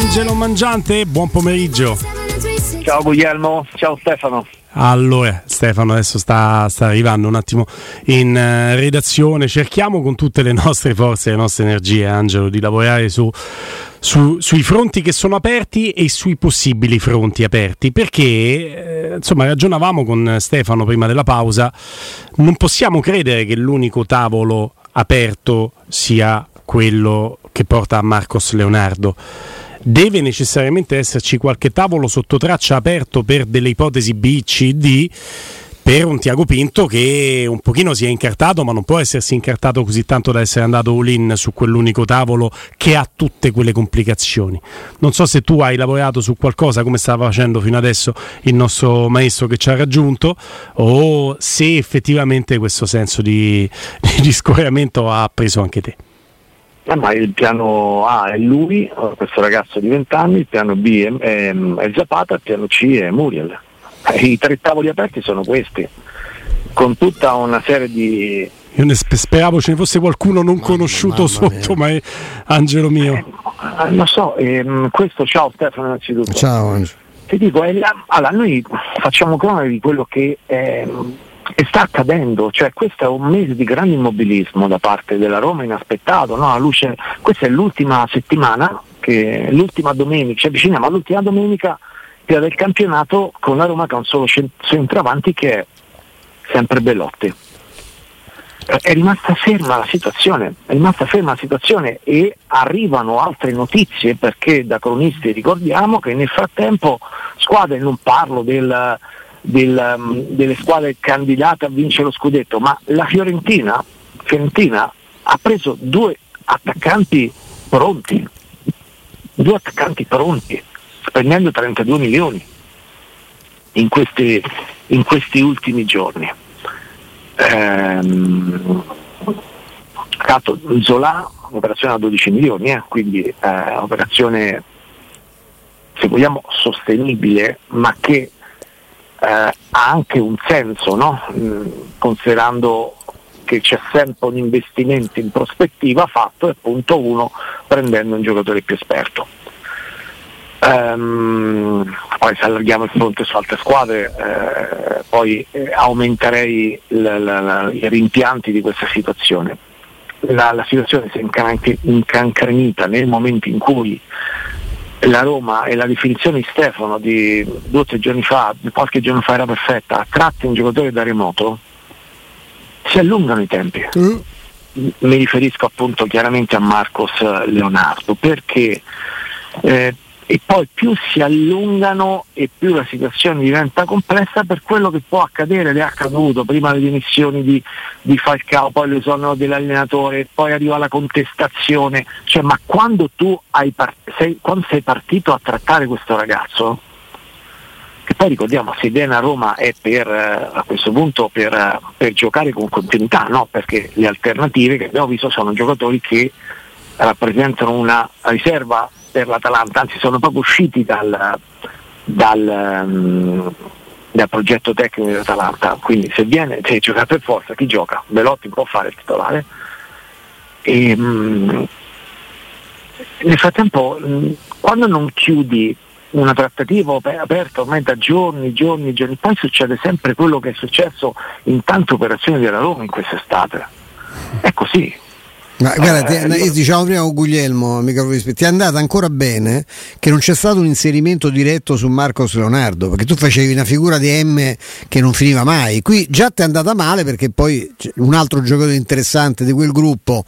Angelo Mangiante, buon pomeriggio. Ciao Guglielmo, ciao Stefano. Allora, Stefano adesso sta, sta arrivando un attimo in uh, redazione. Cerchiamo con tutte le nostre forze e le nostre energie, Angelo, di lavorare su, su, sui fronti che sono aperti e sui possibili fronti aperti. Perché, eh, insomma, ragionavamo con Stefano prima della pausa. Non possiamo credere che l'unico tavolo aperto sia quello che porta a Marcos Leonardo deve necessariamente esserci qualche tavolo sotto traccia aperto per delle ipotesi B, C, D per un Tiago Pinto che un pochino si è incartato, ma non può essersi incartato così tanto da essere andato all-in su quell'unico tavolo che ha tutte quelle complicazioni. Non so se tu hai lavorato su qualcosa come stava facendo fino adesso il nostro maestro che ci ha raggiunto o se effettivamente questo senso di, di scoramento ha preso anche te. Eh, ma il piano A è lui, questo ragazzo di 20 anni, il piano B è, è, è Zapata, il piano C è Muriel. Eh, I tre tavoli aperti sono questi, con tutta una serie di... Io ne speravo ce ne fosse qualcuno non mamma, conosciuto mamma sotto, mia. ma è Angelo mio. Eh, eh, lo so, ehm, questo ciao Stefano innanzitutto. Ciao Angelo. Ti dico, la, allora, noi facciamo cronaca di quello che... Ehm, e sta accadendo, cioè questo è un mese di grande immobilismo da parte della Roma inaspettato, no? luce, questa è l'ultima settimana, che, l'ultima domenica, ci avviciniamo all'ultima domenica del campionato con la Roma che ha un solo centravanti che è sempre Bellotti. È rimasta ferma la situazione, è rimasta ferma la situazione e arrivano altre notizie perché da cronisti ricordiamo che nel frattempo squadre, non parlo del, del, um, delle squadre candidate a vincere lo scudetto, ma la Fiorentina, Fiorentina ha preso due attaccanti pronti, due attaccanti pronti, spendendo 32 milioni in questi, in questi ultimi giorni. Ehm, Cato, Zola, un'operazione a 12 milioni, eh, quindi eh, un'operazione se vogliamo sostenibile, ma che ha anche un senso, no? mm, considerando che c'è sempre un investimento in prospettiva fatto e punto uno prendendo un giocatore più esperto. Um, poi se allarghiamo il fronte su altre squadre eh, poi eh, aumenterei l- l- l- i rimpianti di questa situazione. La, la situazione si è incancrenita nel momento in cui la Roma e la definizione di Stefano di due o tre giorni fa, qualche giorno fa era perfetta, a tratti un giocatore da remoto, si allungano i tempi. Mm. Mi riferisco appunto chiaramente a Marcos Leonardo, perché eh, e poi più si allungano e più la situazione diventa complessa per quello che può accadere, le è accaduto prima le dimissioni di, di Falcao, poi l'esonero dell'allenatore, poi arriva la contestazione, cioè, ma quando tu part- sei, quando sei partito a trattare questo ragazzo, che poi ricordiamo se viene a Roma è per, eh, a questo punto per, per giocare con continuità, no? perché le alternative che abbiamo visto sono giocatori che rappresentano una riserva per l'Atalanta, anzi sono proprio usciti dal, dal, um, dal progetto tecnico dell'Atalanta, quindi se viene, se gioca per forza, chi gioca? Belotti può fare il titolare. E, um, nel frattempo, um, quando non chiudi una trattativa aperta ormai da giorni, giorni, giorni, poi succede sempre quello che è successo in tante operazioni della Roma in quest'estate. È così, ma guarda, eh, ti, diciamo prima con Guglielmo, ti è andata ancora bene che non c'è stato un inserimento diretto su Marcos Leonardo, perché tu facevi una figura di M che non finiva mai. Qui già ti è andata male perché poi un altro giocatore interessante di quel gruppo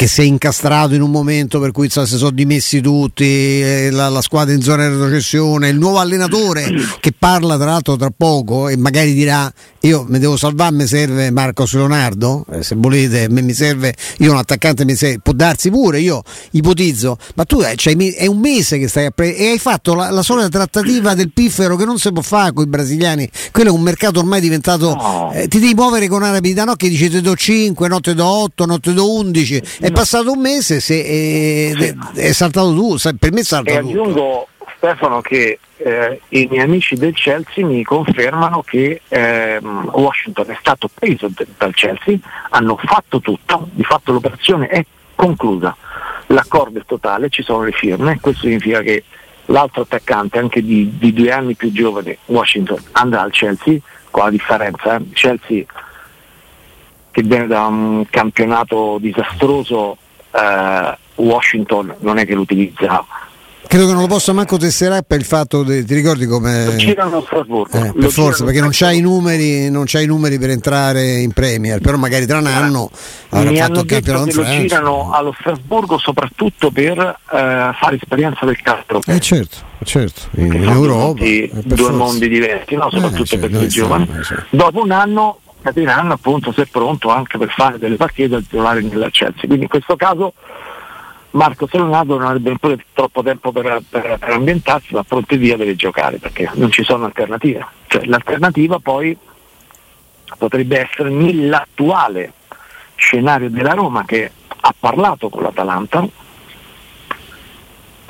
che si è incastrato in un momento per cui so, si sono dimessi tutti, eh, la, la, squadra in zona di retrocessione, il nuovo allenatore che parla tra l'altro tra poco e magari dirà io mi devo salvare, mi serve Marcos Leonardo, eh, se volete, me, mi serve, io un attaccante mi serve, può darsi pure, io ipotizzo, ma tu cioè, è un mese che stai a pre- e hai fatto la, la solita trattativa del piffero che non si può fare con i brasiliani, quello è un mercato ormai diventato, eh, ti devi muovere con una rapidità, no? Che dici te do 5, no te do 8, no te do 11, è passato un mese, se è, sì. è saltato tu, per me è saltato e tutto. aggiungo Stefano che eh, i miei amici del Chelsea mi confermano che ehm, Washington è stato preso d- dal Chelsea, hanno fatto tutto, di fatto l'operazione è conclusa. l'accordo è totale, ci sono le firme, questo significa che l'altro attaccante, anche di, di due anni più giovane, Washington, andrà al Chelsea, con la differenza, eh? Chelsea che viene da un campionato disastroso, eh, Washington non è che lo utilizza Credo che non lo possa manco tesserare per il fatto di, ti ricordi come. Lo girano a Strasburgo. Eh, per forza, perché non c'hai, numeri, non c'hai i numeri per entrare in Premier, però magari tra un eh, anno avrà Mi fatto il campionato. Che lo girano allo Strasburgo soprattutto per eh, fare esperienza del calcio. Eh certo, certo. in, in Europa. Eh, due forza. mondi diversi, no? soprattutto certo, per i giovani. Certo. Dopo un anno capiranno appunto se è pronto anche per fare delle partite al titolare nella Chelsea. Quindi in questo caso Marco Solonato non avrebbe neppure troppo tempo per, per, per, ambientarsi, ma pronti via deve giocare perché non ci sono alternative. Cioè, l'alternativa poi potrebbe essere nell'attuale scenario della Roma che ha parlato con l'Atalanta.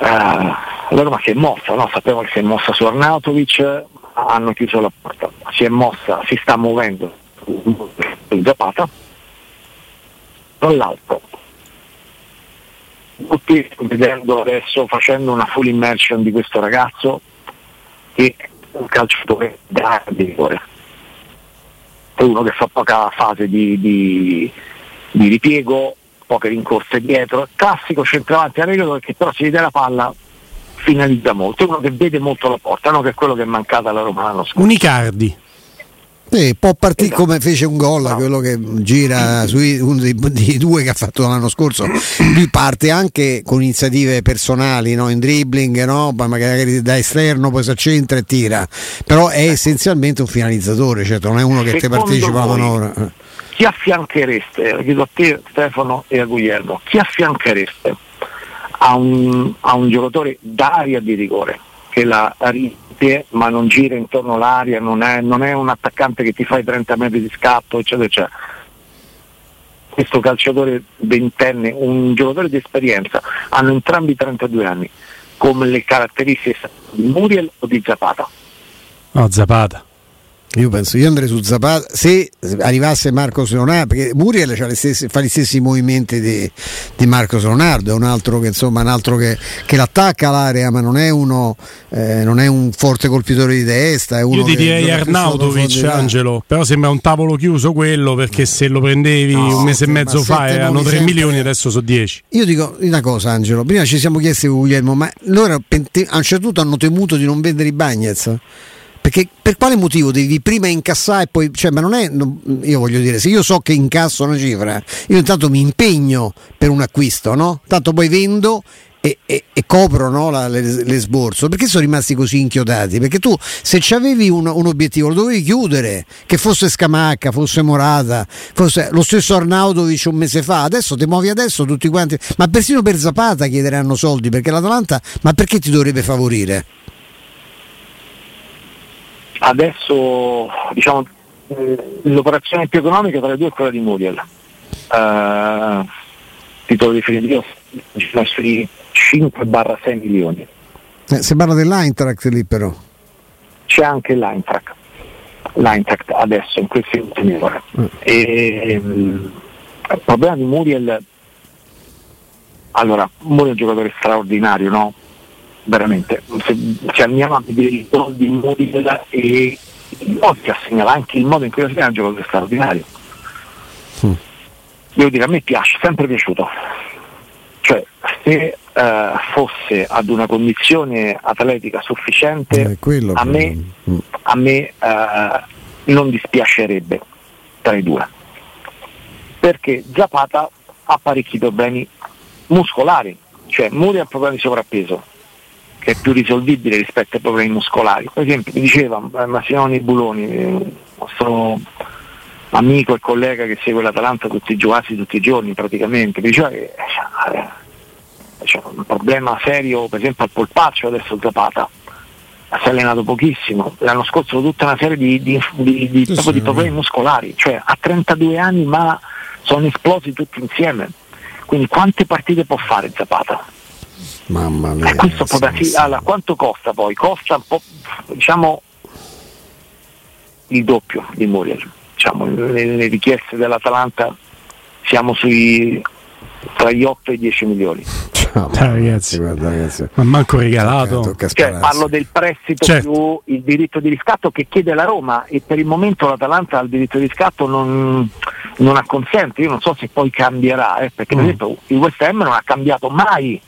Uh, la Roma si è mossa, no? sappiamo che si è mossa su Arnautovic, hanno chiuso la porta, si è mossa, si sta muovendo Zapata. Dall'altro tutti vedendo adesso, facendo una full immersion di questo ragazzo che è un calciatore da rigore. È uno che fa poca fase di, di, di ripiego, poche rincorse dietro, classico centravanti a regolo che però si vede la palla finalizza molto, è uno che vede molto la porta, no? che è quello che è mancata alla Roma l'anno scorso. Unicardi. Sì, può partire esatto. come fece un gol, no. quello che gira sui uno dei, dei, due che ha fatto l'anno scorso. Lui parte anche con iniziative personali, no? in dribbling, no? magari da esterno, poi si accentra e tira. Però è ecco. essenzialmente un finalizzatore, certo, non è uno che te partecipa alla manovra. Chi affianchereste, chiedo a te Stefano e a Guglielmo, chi affianchereste a un, a un giocatore d'aria di rigore che la riempie ma non gira intorno all'aria, non è, non è un attaccante che ti fa i 30 metri di scatto, eccetera, eccetera. Questo calciatore ventenne, un giocatore di esperienza, hanno entrambi 32 anni, come le caratteristiche di Muriel o di Zapata? No, Zapata. Io penso, io andrei su Zapata se arrivasse Marco Leonardo, perché Muriel stessi, fa gli stessi movimenti di, di Marco Leonardo, è un altro che, insomma, un altro che, che l'attacca all'area, ma non è uno eh, non è un forte colpitore di testa. io ti direi Arnautovic, Angelo, però sembra un tavolo chiuso quello perché se lo prendevi no, un mese e mezzo fa erano 3 sempre... milioni, adesso sono 10. Io dico una cosa, Angelo, prima ci siamo chiesti con Guglielmo, ma loro a un certo punto hanno temuto di non vendere i Bagnets? Perché per quale motivo devi prima incassare e poi. Cioè, ma non è. io voglio dire, se io so che incasso una cifra, io intanto mi impegno per un acquisto, no? Tanto poi vendo e, e, e, coprono la, le, le sborso perché sono rimasti così inchiodati perché tu se avevi un, un, obiettivo lo dovevi chiudere che fosse Scamacca fosse Morata fosse lo stesso Arnaudovic un mese fa adesso ti muovi adesso tutti quanti ma persino per Zapata chiederanno soldi perché l'Atalanta ma perché ti dovrebbe favorire adesso diciamo, eh, l'operazione più economica tra le due è quella di Muriel. Uh, titolo definitivo sui 5-6 milioni. Eh, se parla dell'Eintracht lì però. C'è anche l'Eintracht, l'Eintracht adesso in queste ultime ore. Mm. E, um, il problema di Muriel, allora Muriel è un giocatore straordinario, no? Veramente, se, se andiamo a vedere i gol di Muriel e Oscar segnala anche il modo in cui lo segna un giocatore straordinario. Mm. Devo dire, a me piace, sempre piaciuto. Cioè, se uh, fosse ad una condizione atletica sufficiente, eh, a me, mm. a me uh, non dispiacerebbe tra i due. Perché Zapata ha parecchi problemi muscolari, cioè Muri ha problemi di sovrappeso, che è più risolvibile rispetto ai problemi muscolari. Per esempio, mi diceva eh, Massimone Buloni, il nostro amico e collega che segue l'Atalanta tutti, quasi tutti i giorni praticamente, mi diceva che eh, c'è un problema serio per esempio al polpaccio adesso Zapata si è allenato pochissimo, l'anno scorso tutta una serie di, di, di, di, sì, problemi muscolari, cioè ha 32 anni ma sono esplosi tutti insieme. Quindi quante partite può fare Zapata? Mamma mia. Eh, questo può darsi, allora, quanto costa poi? Costa un po', diciamo, il doppio di Muriel. Diciamo, le, le richieste dell'Atalanta siamo sui tra gli 8 e i 10 milioni. Ciao, ah, ragazzi, guarda, ragazzi. Ma manco regalato. Cioè, parlo del prestito certo. più il diritto di riscatto che chiede la Roma e per il momento l'Atalanta al diritto di riscatto non, non acconsente. Io non so se poi cambierà, eh, perché mm. per esempio il West Ham non ha cambiato mai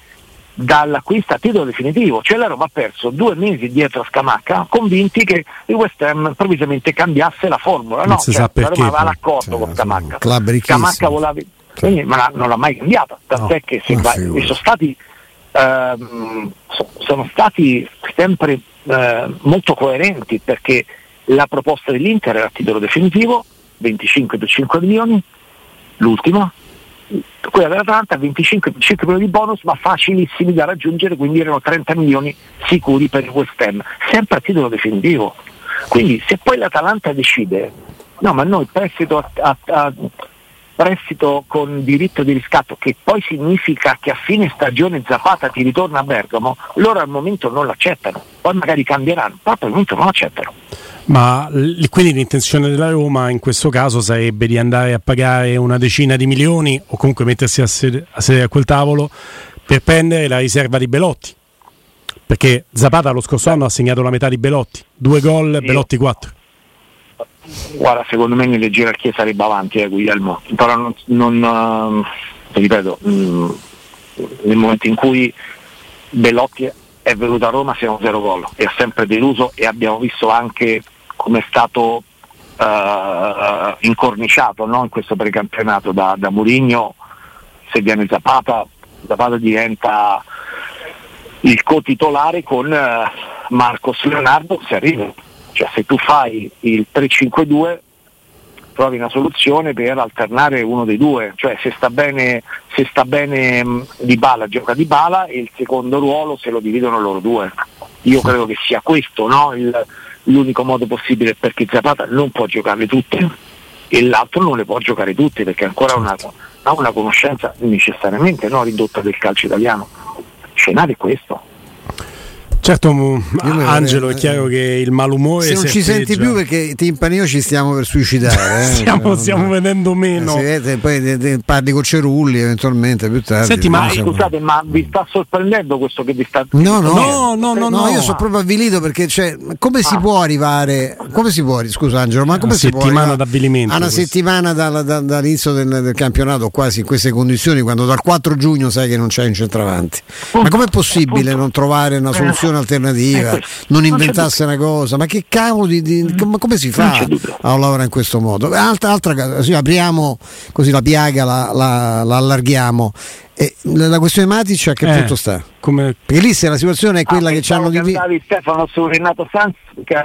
dall'acquisto a titolo definitivo, cioè la Roma ha perso due mesi dietro a Scamacca convinti che il West Ham improvvisamente cambiasse la formula, no, cioè, la Roma aveva l'accordo cioè, con Scamacca, Scamacca voleva, quindi, ma non l'ha mai cambiata, tant'è no, che se va, sono stati, ehm, sono stati sempre eh, molto coerenti perché la proposta dell'Inter era a titolo definitivo, 25 più 5 milioni, l'ultima, quella dell'Atalanta 25, 5 milioni di bonus ma facilissimi da raggiungere quindi erano 30 milioni sicuri per il West Ham. Sempre a titolo definitivo quindi se poi l'Atalanta decide no ma noi prestito, a, a, a, prestito con diritto di riscatto che poi significa che a fine stagione Zapata ti ritorna a Bergamo loro al momento non l'accettano. Poi magari cambieranno però al momento non accettano ma quindi l'intenzione della Roma in questo caso sarebbe di andare a pagare una decina di milioni o comunque mettersi a sedere a, sedere a quel tavolo per prendere la riserva di Belotti. Perché Zapata lo scorso anno ha segnato la metà di Belotti, due gol, sì. Belotti quattro. Guarda, secondo me nelle gerarchie sarebbe avanti eh, Guglielmo, però non, non uh, ripeto, mh, mm, nel momento in cui Belotti è venuto a Roma siamo zero gol e ha sempre deluso e abbiamo visto anche come è stato uh, incorniciato no? in questo precampionato da, da Murigno, se viene Zapata, Zapata diventa il co-titolare con uh, Marcos Leonardo se arriva. Cioè se tu fai il 3-5-2 trovi una soluzione per alternare uno dei due, cioè se sta bene, se sta bene mh, Di Bala gioca Di Bala e il secondo ruolo se lo dividono loro due. Io credo che sia questo no? il, l'unico modo possibile perché Zapata non può giocarle tutte e l'altro non le può giocare tutte perché ancora una, ha una conoscenza necessariamente no, ridotta del calcio italiano. Il scenario è questo. Certo, Angelo, è chiaro che il malumore. Se non ci senti più perché Timpanio ci stiamo per suicidare. Eh? stiamo, stiamo venendo meno. Eh, vede, poi parli con Cerulli eventualmente più tardi. Senti, ma scusate, ma vi sta sorprendendo questo che vi sta No, no, no, no, no, no io sono proprio avvilito perché cioè, come ah. si può arrivare? Come si può, scusa Angelo, ma come una si può settimana d'avvilimento. A una questo. settimana dalla, da, dall'inizio del, del, campionato, quasi in queste condizioni, quando dal 4 giugno sai che non c'è in centravanti. Ma com'è possibile non trovare una soluzione? Soluzione alternativa, non inventasse una cosa, ma che cavolo di, di mm. come, come, si fa a lavorare in questo modo? Altra, altra cosa, sì, apriamo così la piaga, la, la, la allarghiamo. E la questione Matic a che eh, punto sta? Come... Perché lì se la situazione è quella ah, che ci hanno di Stefano su Renato Sanz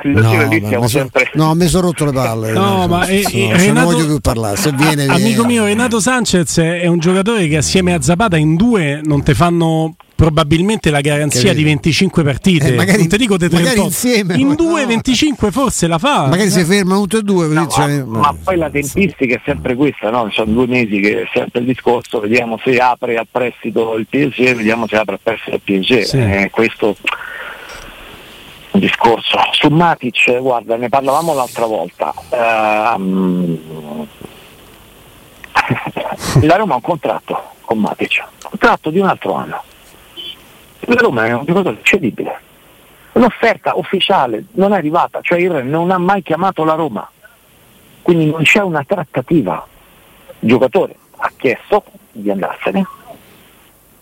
no, lì siamo so, sempre no mi sono rotto le palle no, no ma e, no, e Renato, non voglio più parlare se viene, amico viene. mio Renato Sanchez è un giocatore che assieme a Zapata in due non te fanno probabilmente la garanzia di 25 partite. Eh, magari, non ti dico te 38. Insieme, in due, no. 25 forse la fa. Magari eh. si fermano tutte e due. No, cioè, ma, ma, poi la tempistica è sempre questa, no? Sono due mesi che è sempre il discorso, vediamo se apre a prestito il PSG, vediamo se apre a prestito il PSG. Sì. Eh, questo discorso. Su Matic, guarda, ne parlavamo l'altra volta. Uh, la Roma ha un contratto con Matic, contratto di un altro anno la Roma è un giocatore cedibile. L'offerta ufficiale non è arrivata, cioè il Re non ha mai chiamato la Roma, quindi non c'è una trattativa. Il giocatore ha chiesto di andarsene,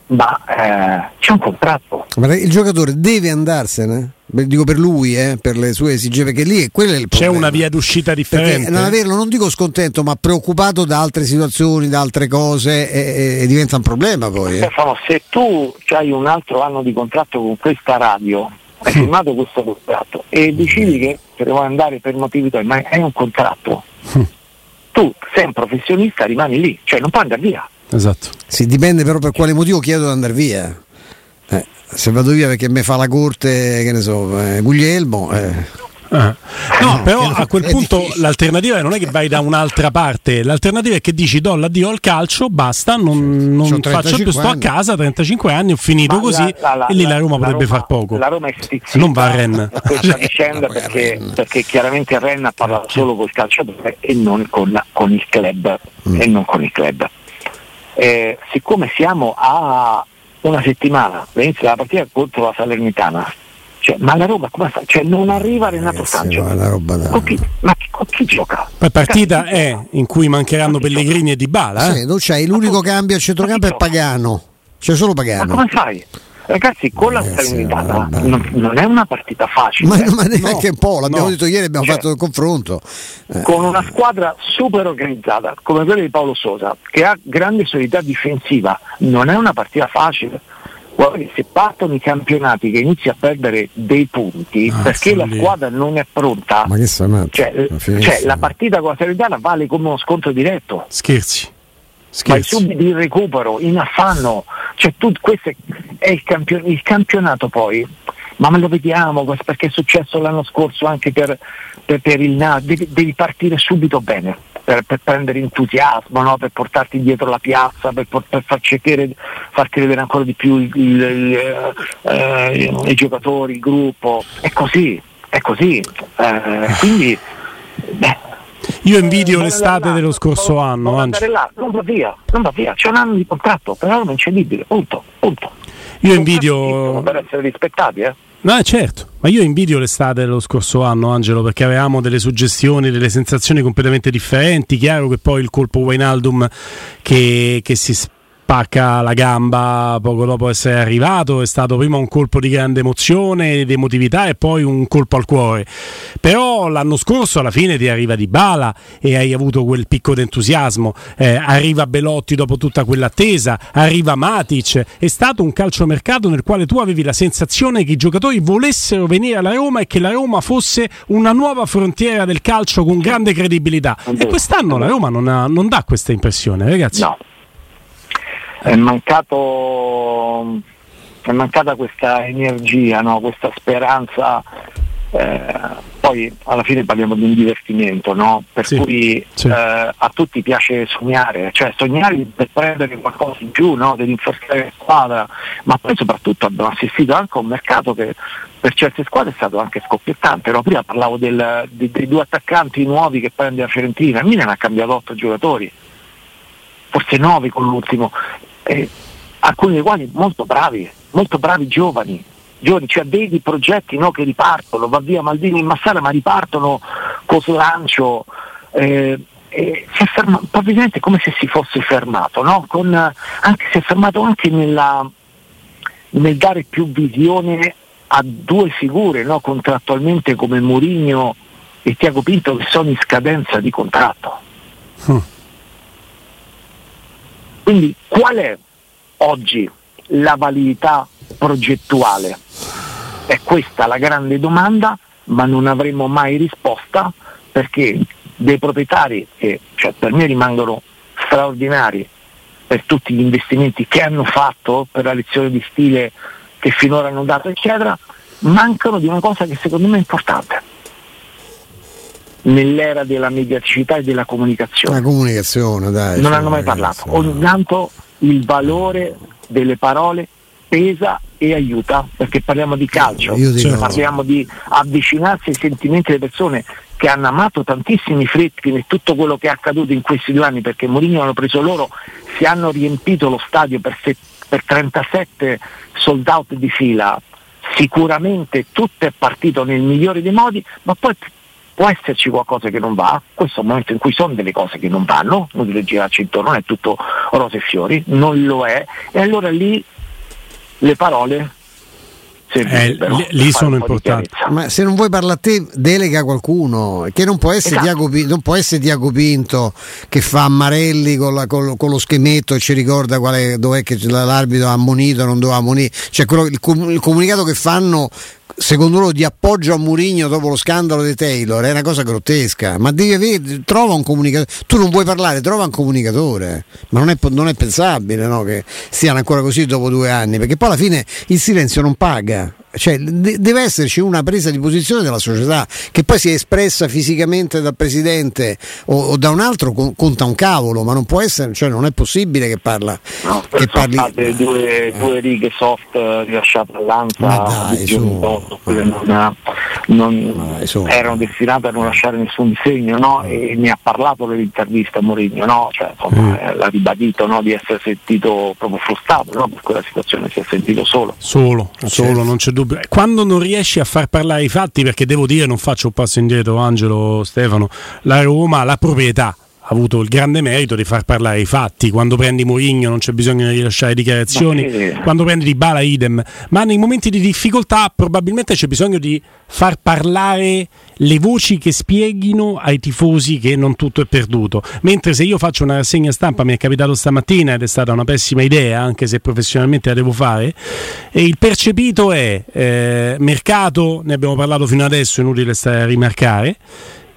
ma eh, c'è un contratto. Ma il giocatore deve andarsene? Dico per lui, eh, per le sue esigenze, perché lì è, quello è il problema. C'è una via d'uscita differente. Perché non averlo, non dico scontento, ma preoccupato da altre situazioni, da altre cose, e, e diventa un problema poi. Eh. Stefano, se tu hai un altro anno di contratto con questa radio, hai firmato questo contratto e decidi che te ne vuoi andare per motivi tuoi, ma hai un contratto, tu sei un professionista, rimani lì, cioè non puoi andare via. Esatto. Sì, dipende però per quale motivo chiedo di andare via. Eh, se vado via perché mi fa la corte, che ne so, eh, Guglielmo. Eh. Ah. No, però a quel punto l'alternativa non è che vai da un'altra parte, l'alternativa è che dici do l'addio al calcio, basta, non, non faccio più, sto a casa, 35 anni, ho finito Ma così la, la, e lì la Roma la potrebbe Roma, far poco. La Roma è stizzita non va a Rennes. questa vicenda perché, perché, chiaramente Rennes ha parlato solo col calciatore e non con, con il club. Mm. E non con il club eh, siccome siamo a una settimana dall'inizio della partita contro la Salernitana, cioè, ma la Roma come fa? Cioè, non arriva Renato Sancio. Con chi, ma con chi gioca? La partita è in cui mancheranno Pellegrini e Dybala. Eh? Sì, tu c'hai l'unico cambio a centrocampo è Pagano. C'è solo Pagano. Ma come fai? Ragazzi, con la Salernitana non, non, è una partita facile. Ma, ma neanche no, un po', l'abbiamo no. detto ieri, abbiamo cioè, fatto il confronto. Eh. Con una squadra super organizzata come quella di Paolo Sosa, che ha grande solidità difensiva, non è una partita facile. Guarda che se partono i campionati che inizi a perdere dei punti ah, perché la squadra non è pronta, ma che cioè, cioè, la partita con la Salernitana vale come uno scontro diretto. Scherzi. Vai subito in recupero, in affanno, cioè, tu, questo è il, campion- il campionato poi, ma me lo vediamo perché è successo l'anno scorso anche per, per, per il NA, devi, devi, partire subito bene. Per, per prendere entusiasmo, no? per portarti dietro la piazza, per, far, credere, far, credere, ancora di più il, il, il, eh, i giocatori, il gruppo. È così, è così. Eh, quindi beh, io invidio l'estate dello scorso anno. Là, non va via, non va via, c'è un anno di contratto, però non è incedibile, punto, punto. Io invidio. Per essere rispettati, eh? No, certo, ma io invidio l'estate dello scorso anno, Angelo, perché avevamo delle suggestioni, delle sensazioni completamente differenti. Chiaro che poi il colpo Wainaldum che, che si spacca la gamba poco dopo essere arrivato, è stato prima un colpo di grande emozione ed emotività e poi un colpo al cuore. Però l'anno scorso alla fine ti arriva di bala e hai avuto quel picco d'entusiasmo, eh, arriva Belotti dopo tutta quell'attesa, arriva Matic, è stato un calciomercato nel quale tu avevi la sensazione che i giocatori volessero venire alla Roma e che la Roma fosse una nuova frontiera del calcio con grande credibilità. E quest'anno la Roma non, ha, non dà questa impressione, ragazzi. No è, mancato, è mancata questa energia, no? questa speranza. Eh, poi alla fine parliamo di un divertimento, no? per sì, cui sì. Eh, a tutti piace sognare, cioè sognare per prendere qualcosa in più, no? per rinforzare la squadra, ma poi soprattutto abbiamo assistito anche a un mercato che per certe squadre è stato anche scoppiettante. No? Prima parlavo del, dei, dei, due attaccanti nuovi che prende la Fiorentina, il Milan ha cambiato otto giocatori, forse nove con l'ultimo, eh, alcuni dei quali molto bravi, molto bravi giovani, giovani, cioè vedi progetti no, che ripartono, va via Maldini in Massara ma ripartono con Slancio, eh, eh, si è fermato, probabilmente come se si fosse fermato, no? Con, anche, si è fermato anche nella, nel dare più visione a due figure no? contrattualmente come Mourinho e Tiago Pinto che sono in scadenza di contratto. Mm. Quindi qual è oggi la validità progettuale? È questa la grande domanda, ma non avremo mai risposta perché dei proprietari che cioè, per me rimangono straordinari per tutti gli investimenti che hanno fatto, per la lezione di stile che finora hanno dato, eccetera, mancano di una cosa che secondo me è importante nell'era della mediaticità e della comunicazione. La comunicazione, dai. Non hanno mai parlato. Ogni tanto il valore delle parole pesa e aiuta, perché parliamo di calcio, dico... parliamo di avvicinarsi ai sentimenti delle persone che hanno amato tantissimi Fritkin e tutto quello che è accaduto in questi due anni, perché Mourinho hanno preso loro, si hanno riempito lo stadio per, se, per 37 sold out di fila, sicuramente tutto è partito nel migliore dei modi, ma poi può esserci qualcosa che non va, questo è un momento in cui sono delle cose che non vanno, non deve girarci intorno, non è tutto rose e fiori, non lo è, e allora lì le parole eh, lì sono importanti. Ma se non vuoi parlare a te, delega qualcuno, che non può essere, esatto. Diago, non può essere Diago Pinto che fa Ammarelli con, la, con, con, lo schemetto e ci ricorda qual dov'è che l'arbitro ha ammonito, non doveva ammonire. Cioè quello, il, il comunicato che fanno secondo loro di appoggio a Murigno dopo lo scandalo di Taylor è una cosa grottesca. Ma devi avere, trova un comunicatore. Tu non vuoi parlare, trova un comunicatore. Ma non è, non è pensabile no, che stiano ancora così dopo due anni perché poi alla fine il silenzio non paga cioè, de- deve esserci una presa di posizione della società che poi sia espressa fisicamente dal presidente o, o da un altro con- conta un cavolo, ma non può essere, cioè non è possibile che parla. No, che parli... due, due, righe soft rilasciate all'Ansa, dai, su. non, non erano destinate a non lasciare nessun segno no? e ne ha parlato nell'intervista a Mourinho, no? cioè, insomma, mm. Eh, l'ha ribadito no? di essere sentito proprio frustrato per quella situazione, si è sentito solo. Solo, solo, certo. non c'è dubbio. Quando non riesci a far parlare i fatti, perché devo dire, non faccio un passo indietro, Angelo, Stefano, la Roma, la proprietà avuto il grande merito di far parlare i fatti. Quando prendi Mourinho non c'è bisogno di rilasciare dichiarazioni, sì. quando prendi Di Bala idem, ma nei momenti di difficoltà probabilmente c'è bisogno di far parlare le voci che spieghino ai tifosi che non tutto è perduto. Mentre se io faccio una rassegna stampa, mi è capitato stamattina ed è stata una pessima idea, anche se professionalmente la devo fare, e il percepito è eh, mercato, ne abbiamo parlato fino adesso, inutile stare a rimarcare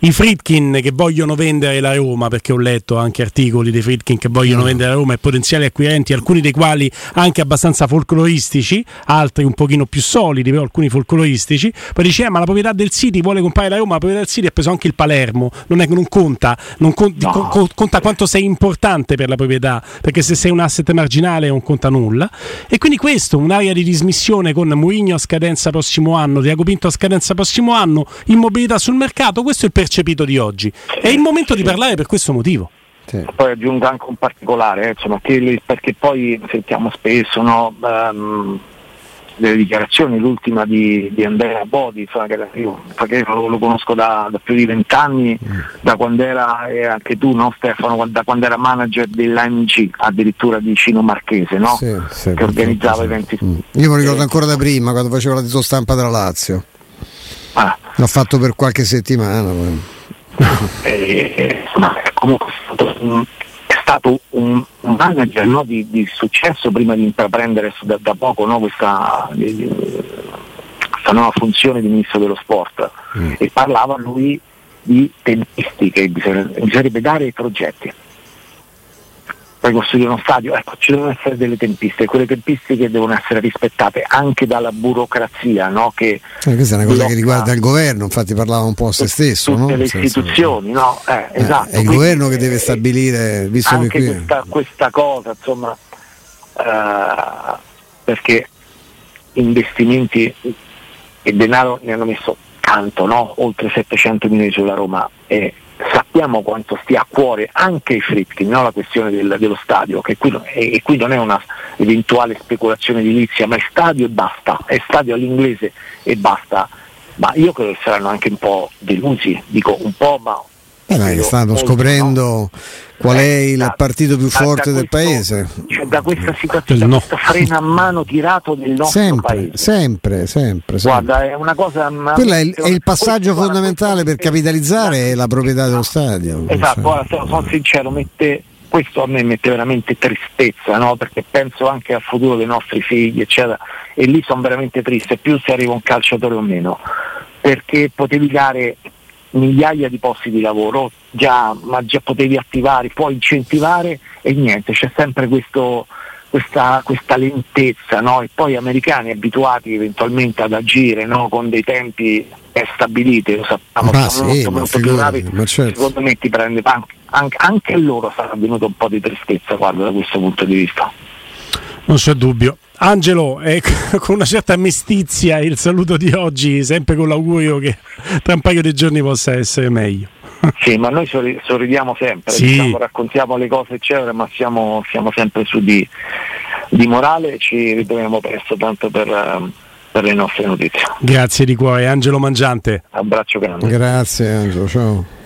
i Fritkin che vogliono vendere la Roma, perché ho letto anche articoli dei Fritkin che vogliono mm. vendere la Roma e potenziali acquirenti, alcuni dei quali anche abbastanza folcloristici, altri un pochino più solidi, però alcuni folcloristici. Poi dice, eh, ma la proprietà del City vuole comprare la Roma, la proprietà del City ha preso anche il Palermo, non, è, non conta, non con, no. co, conta quanto sei importante per la proprietà, perché se sei un asset marginale non conta nulla. E quindi questo, un'area di dismissione con Mourinho a scadenza prossimo anno, Diago Pinto a scadenza prossimo anno, immobilità sul mercato, questo è il percepito di oggi. È il momento di parlare per questo motivo. Sì. Poi aggiungo anche un particolare, eh, insomma, che, perché poi sentiamo spesso no, um, delle dichiarazioni, l'ultima di, di Andrea Bodi, io lo, lo, conosco da, da, più di vent'anni, mm. da quando era, e anche tu no, Stefano, da quando era manager dell'AMG, addirittura di Cino Marchese, no? sì, sì, che organizzava eventi. Mm. Io mi ricordo ancora da prima, quando facevo la stampa della Lazio. Ah. L'ho fatto per qualche settimana. Eh, ma comunque è stato un, un manager no, di, di, successo prima di intraprendere da, da poco no, questa, questa, nuova funzione di ministro dello sport mm. e parlava lui di tempistiche, bisognerebbe dare i progetti poi costruire uno stadio, ecco, ci devono essere delle tempistiche, quelle tempistiche devono essere rispettate anche dalla burocrazia. No? Che eh, questa è una cosa che riguarda il governo, infatti parlava un po' a se stesso. Tutte no? le istituzioni, no? Eh, eh, esatto. È il governo che deve stabilire, visto anche che qui... questa, questa cosa, insomma, eh, perché investimenti e denaro ne hanno messo tanto, no? oltre 700 milioni sulla Roma. E, sappiamo quanto stia a cuore anche i Fritkin, no? la questione del, dello stadio, che qui, e, e qui non è una eventuale speculazione edilizia, ma è stadio e basta, è stadio all'inglese e basta. Ma io credo che saranno anche un po' delusi, dico un po', ma eh, stanno scoprendo no? Qual è il partito più forte del paese. Cioè, da questa situazione, no. questo freno a mano tirato del nostro sempre, paese. Sempre, sempre, Guarda, è una cosa. Quello è il, è il passaggio fondamentale per capitalizzare la proprietà dello stadio. Esatto, guarda, sono sincero, mette, questo a me mette veramente tristezza, no? perché penso anche al futuro dei nostri figli, eccetera, e lì sono veramente triste, più se arriva un calciatore o meno, perché potevi dare migliaia di posti di lavoro, già, ma già potevi attivare, puoi incentivare e niente, c'è sempre questo, questa, questa, lentezza, no? e poi gli americani abituati eventualmente ad agire no? con dei tempi stabiliti, lo sappiamo, ah, sono sì, molto, più bravi, certo. secondo me ti prende anche, anche a loro sarà venuto un po' di tristezza guarda, da questo punto di vista. Non c'è dubbio. Angelo, eh, con una certa mestizia il saluto di oggi, sempre con l'augurio che tra un paio di giorni possa essere meglio. Sì, ma noi sorridiamo sempre, sì. diciamo, raccontiamo le cose eccetera, ma siamo, siamo sempre su di, di, morale e ci ritroviamo presto tanto per, per, le nostre notizie. Grazie di cuore, Angelo Mangiante. Abbraccio grande. Grazie Angelo, ciao.